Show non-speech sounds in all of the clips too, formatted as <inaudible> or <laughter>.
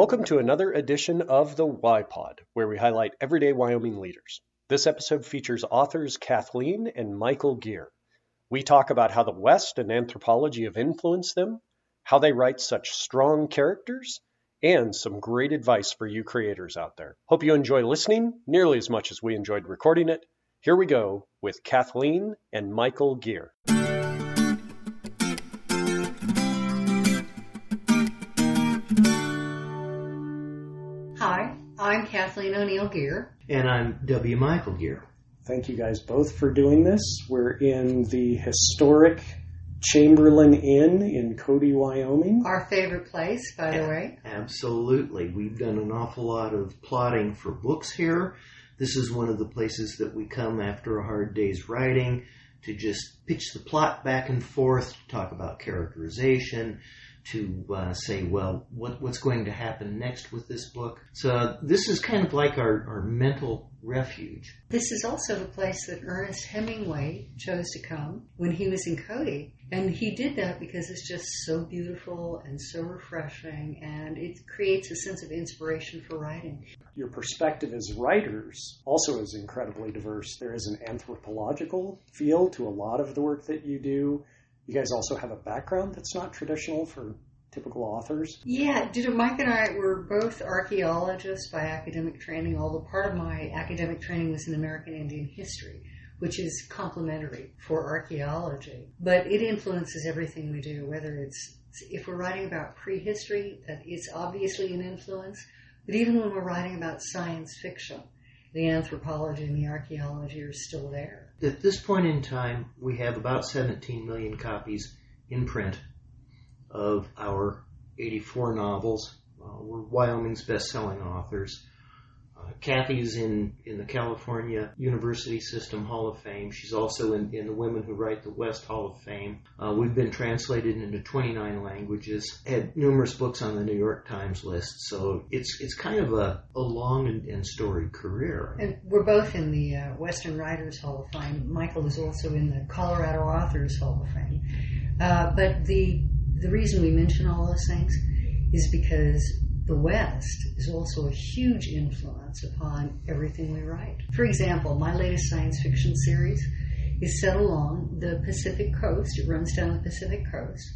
Welcome to another edition of the Y Pod, where we highlight everyday Wyoming leaders. This episode features authors Kathleen and Michael Gear. We talk about how the West and anthropology have influenced them, how they write such strong characters, and some great advice for you creators out there. Hope you enjoy listening nearly as much as we enjoyed recording it. Here we go with Kathleen and Michael Gear. Kathleen O'Neal Gear. And I'm W. Michael Gear. Thank you guys both for doing this. We're in the historic Chamberlain Inn in Cody, Wyoming. Our favorite place, by the way. Absolutely. We've done an awful lot of plotting for books here. This is one of the places that we come after a hard day's writing to just pitch the plot back and forth, to talk about characterization, to uh, say, well, what, what's going to happen next with this book. So this is kind of like our, our mental refuge. This is also the place that Ernest Hemingway chose to come when he was in Cody. And he did that because it's just so beautiful and so refreshing, and it creates a sense of inspiration for writing. Your perspective as writers also is incredibly diverse. There is an anthropological feel to a lot of the work that you do. You guys also have a background that's not traditional for typical authors. Yeah, Mike and I were both archaeologists by academic training, although part of my academic training was in American Indian history, which is complementary for archaeology. But it influences everything we do, whether it's if we're writing about prehistory, that it's obviously an influence, but even when we're writing about science fiction, the anthropology and the archaeology are still there. At this point in time, we have about 17 million copies in print of our 84 novels. Uh, we're Wyoming's best-selling authors. Kathy's in, in the California University System Hall of Fame. She's also in, in the Women Who Write the West Hall of Fame. Uh, we've been translated into 29 languages, had numerous books on the New York Times list. So it's it's kind of a, a long and, and storied career. And we're both in the uh, Western Writers Hall of Fame. Michael is also in the Colorado Authors Hall of Fame. Uh, but the the reason we mention all those things is because the West is also a huge influence upon everything we write. For example, my latest science fiction series is set along the Pacific coast. It runs down the Pacific coast.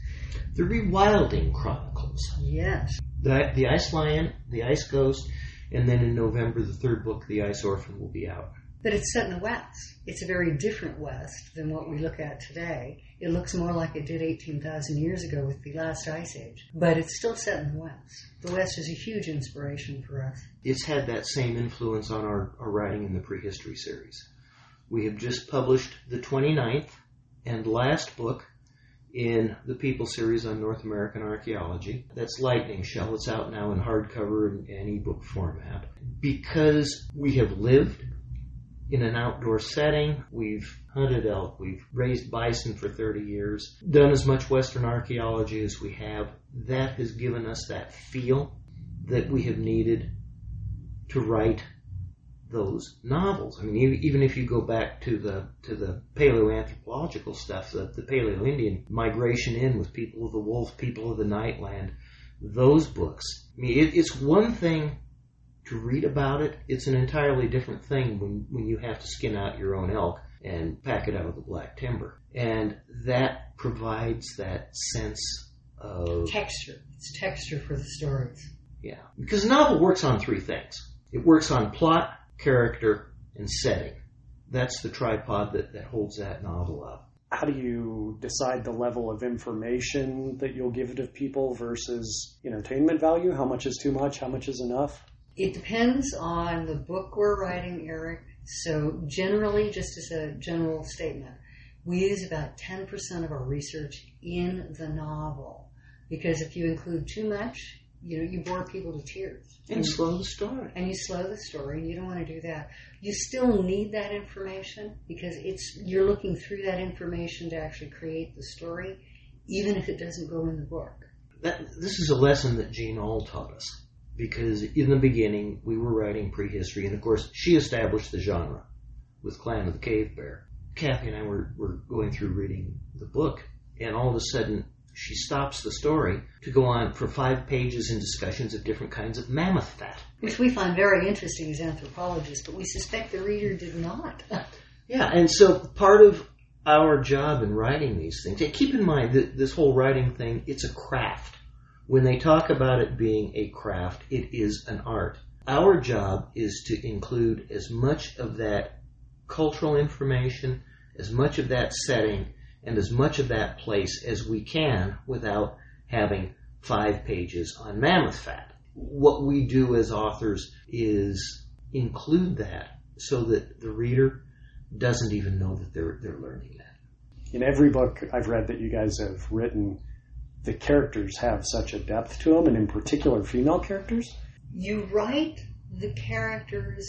The Rewilding Chronicles. Yes. The, the Ice Lion, the Ice Ghost, and then in November, the third book, The Ice Orphan, will be out. But it's set in the West. It's a very different West than what we look at today. It looks more like it did 18,000 years ago with the last ice age. But it's still set in the West. The West is a huge inspiration for us. It's had that same influence on our, our writing in the prehistory series. We have just published the 29th and last book in the People series on North American archaeology. That's Lightning Shell. It's out now in hardcover and, and ebook format. Because we have lived in an outdoor setting. We've hunted elk. We've raised bison for 30 years. Done as much Western archaeology as we have. That has given us that feel that we have needed to write those novels. I mean, even if you go back to the to the paleoanthropological stuff, the, the Paleo-Indian migration in with people of the wolf, people of the nightland, those books. I mean, it, it's one thing to read about it, it's an entirely different thing when, when you have to skin out your own elk and pack it out with the black timber. And that provides that sense of texture. It's texture for the stories. Yeah. Because a novel works on three things it works on plot, character, and setting. That's the tripod that, that holds that novel up. How do you decide the level of information that you'll give to people versus entertainment value? How much is too much? How much is enough? It depends on the book we're writing, Eric. So, generally, just as a general statement, we use about 10% of our research in the novel. Because if you include too much, you know, you bore people to tears. And, and slow the story. And you slow the story, and you don't want to do that. You still need that information because it's you're looking through that information to actually create the story, even if it doesn't go in the book. That, this is a lesson that Jean Auel taught us because in the beginning we were writing prehistory, and of course she established the genre with Clan of the Cave Bear. Kathy and I were, were going through reading the book, and all of a sudden she stops the story to go on for five pages in discussions of different kinds of mammoth fat. Which we find very interesting as anthropologists, but we suspect the reader did not. Yeah, and so part of our job in writing these things, and keep in mind that this whole writing thing, it's a craft. When they talk about it being a craft, it is an art. Our job is to include as much of that cultural information, as much of that setting, and as much of that place as we can without having five pages on mammoth fat. What we do as authors is include that so that the reader doesn't even know that they're they're learning that. In every book I've read that you guys have written, the characters have such a depth to them, and in particular, female characters. You write the characters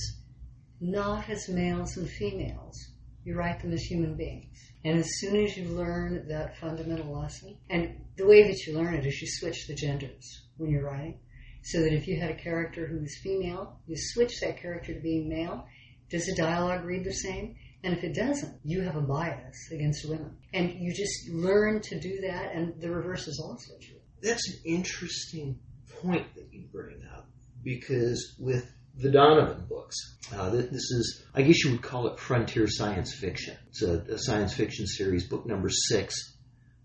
not as males and females. You write them as human beings. And as soon as you learn that fundamental lesson, and the way that you learn it is you switch the genders when you're writing. So that if you had a character who was female, you switch that character to being male. Does the dialogue read the same? And if it doesn't, you have a bias against women. And you just learn to do that, and the reverse is also true. That's an interesting point that you bring up because with the Donovan books, uh, this is, I guess you would call it frontier science fiction. It's a, a science fiction series. Book number six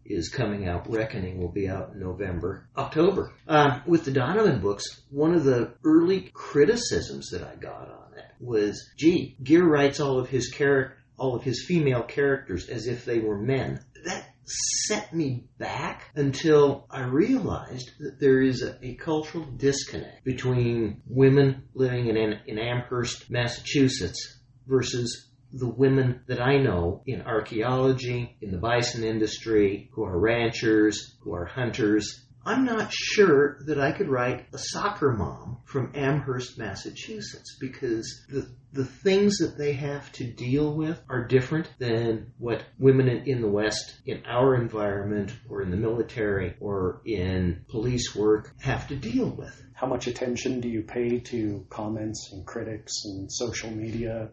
is coming out. Reckoning will be out in November, October. Uh, with the Donovan books, one of the early criticisms that I got on it was, gee, Gear writes all of his character, all of his female characters as if they were men. That set me back until I realized that there is a, a cultural disconnect between women living in, in Amherst, Massachusetts versus the women that I know in archaeology, in the bison industry, who are ranchers, who are hunters. I'm not sure that I could write a soccer mom from Amherst, Massachusetts, because the the things that they have to deal with are different than what women in, the West, in our environment, or in the military, or in police work, have to deal with. How much attention do you pay to comments and critics and social media?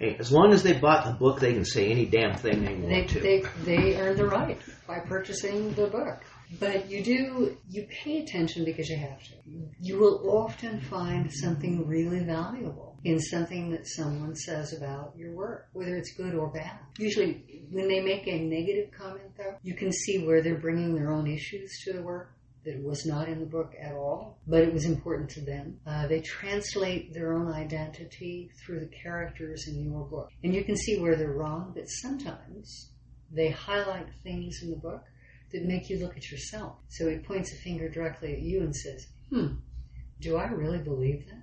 Hey, as long as they bought the book, they can say any damn thing they want they, to. They, they earn the right by purchasing the book. But you do, you pay attention because you have to. You will often find something really valuable in something that someone says about your work, whether it's good or bad. Usually, when they make a negative comment, though, you can see where they're bringing their own issues to the work that was not in the book at all, but it was important to them. Uh, they translate their own identity through the characters in your book. And you can see where they're wrong, but sometimes they highlight things in the book that make you look at yourself. So it points a finger directly at you and says, hmm, do I really believe that?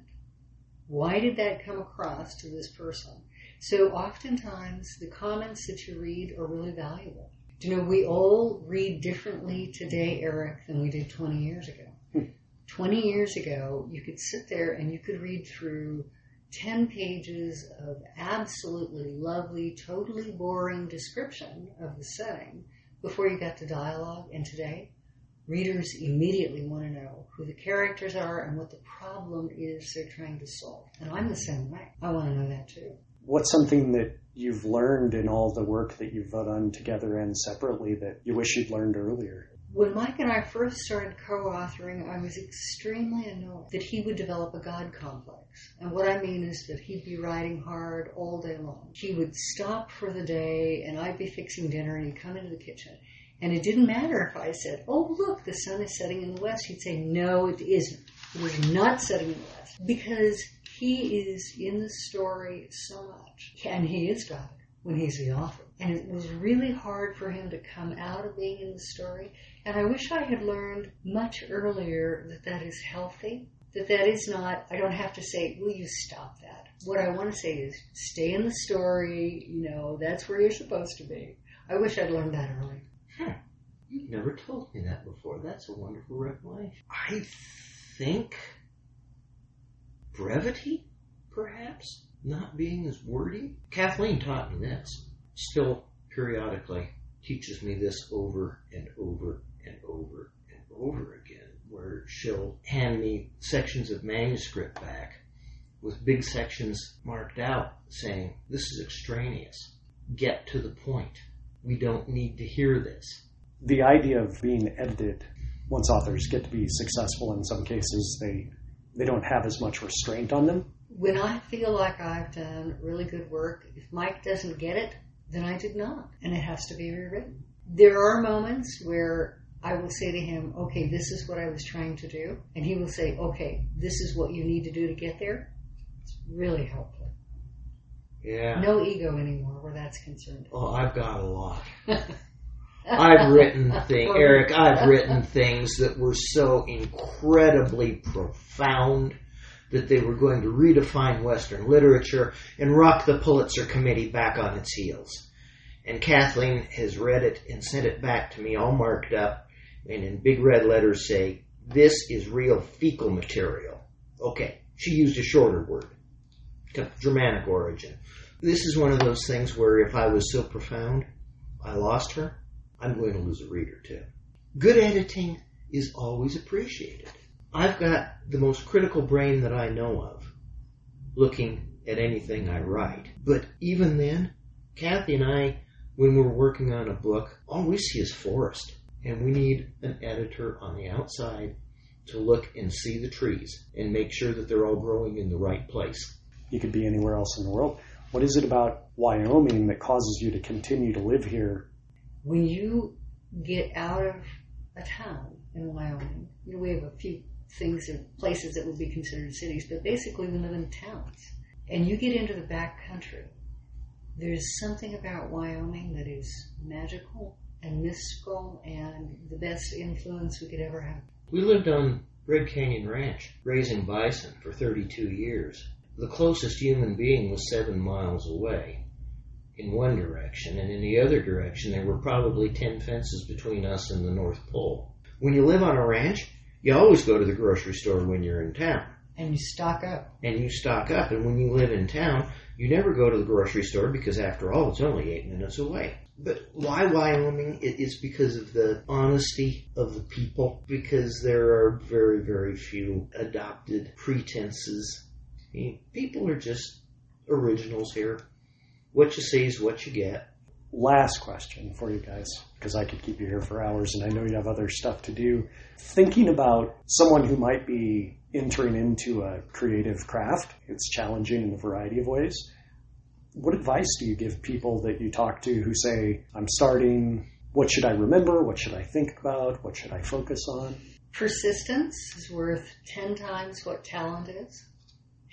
Why did that come across to this person? So oftentimes the comments that you read are really valuable. Do you know, we all read differently today, Eric, than we did 20 years ago. Hmm. 20 years ago, you could sit there and you could read through 10 pages of absolutely lovely, totally boring description of the setting before you got to dialogue. And today, readers immediately want to know who the characters are and what the problem is they're trying to solve. And I'm the same way. I want to know that too. What's something that you've learned in all the work that you've done together and separately that you wish you'd learned earlier? When Mike and I first started co-authoring, I was extremely annoyed that he would develop a God complex. And what I mean is that he'd be writing hard all day long. He would stop for the day and I'd be fixing dinner and he'd come into the kitchen and it didn't matter if I said, oh, look, the sun is setting in the west. He'd say, no, it isn't. It is not setting in the west. Because he is in the story so much. And he is God when he's the author. And it was really hard for him to come out of being in the story. And I wish I had learned much earlier that that is healthy. That that is not, I don't have to say, will you stop that? What I want to say is stay in the story, you know, that's where you're supposed to be. I wish I'd learned that earlier. Huh. You've never told me that before. That's a wonderful revelation. I think brevity, perhaps, not being as wordy. Kathleen taught me this. Still, periodically, teaches me this over and over and over and over again, where she'll hand me sections of manuscript back with big sections marked out saying, This is extraneous. Get to the point. We don't need to hear this. the idea of being edited, once authors get to be successful in some cases, they they don't have as much restraint on them. When I feel like I've done really good work, if Mike doesn't get it, then I did not, and it has to be rewritten. There are moments where I will say to him, okay, this is what I was trying to do. And he will say, okay, this is what you need to do to get there. It's really helpful. Yeah. No ego anymore where that's concerned. Oh, I've got a lot. <laughs> I've written <laughs> things, Eric, I've written things that were so incredibly profound that they were going to redefine Western literature and rock the Pulitzer Committee back on its heels. And Kathleen has read it and sent it back to me all marked up and in big red letters say, This is real fecal material. Okay, she used a shorter word, Germanic origin. This is one of those things where if I was so profound, I lost her, I'm going to lose a reader too. Good editing is always appreciated. I've got the most critical brain that I know of looking at anything I write. But even then, Kathy and I, when we're working on a book, all we see is forest. And we need an editor on the outside to look and see the trees and make sure that they're all growing in the right place. You could be anywhere else in the world. What is it about Wyoming that causes you to continue to live here? When you get out of a town in Wyoming, you know, we have a few things and places that would be considered cities, but basically we live in towns. And you get into the back country. There's something about Wyoming that is magical and mystical and the best influence we could ever have. We lived on Red Canyon Ranch, raising bison for 32 years. The closest human being was seven miles away in one direction, and in the other direction, there were probably 10 fences between us and the North Pole. When you live on a ranch, you always go to the grocery store when you're in town. And you stock up. And you stock up. And when you live in town, you never go to the grocery store because, after all, it's only eight minutes away. But why Wyoming? It is because of the honesty of the people, because there are very, very few adopted pretenses. I mean, people are just originals here. What you see is what you get. Last question for you guys, because I could keep you here for hours and I know you have other stuff to do. Thinking about someone who might be entering into a creative craft, it's challenging in a variety of ways what advice do you give people that you talk to who say, I'm starting, what should I remember? What should I think about? What should I focus on? Persistence is worth 10 times what talent is.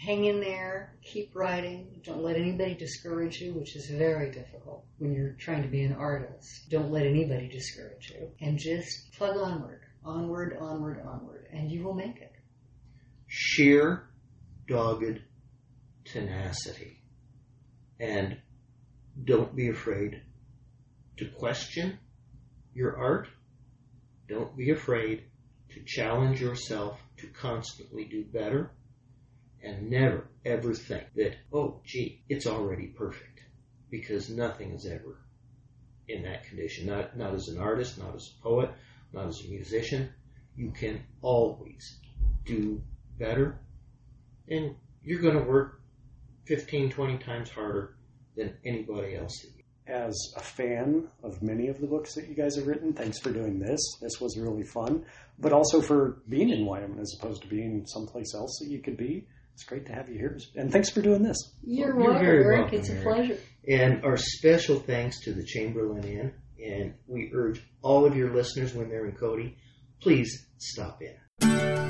Hang in there, keep writing, don't let anybody discourage you, which is very difficult when you're trying to be an artist. Don't let anybody discourage you. And just plug onward, onward, onward, onward, and you will make it. Sheer, dogged tenacity and don't be afraid to question your art. Don't be afraid to challenge yourself to constantly do better. And never ever think that, oh, gee, it's already perfect. Because nothing is ever in that condition. Not, not as an artist, not as a poet, not as a musician. You can always do better. And you're going to work 15, 20 times harder than anybody else. As a fan of many of the books that you guys have written, thanks for doing this. This was really fun, but also for being in Wyoming as opposed to being someplace else that you could be. It's great to have you here, and thanks for doing this. You're, You're welcome, very Eric. Welcome, it's a Eric. pleasure. And our special thanks to the Chamberlain Inn, and we urge all of your listeners when they're in Cody, please stop in.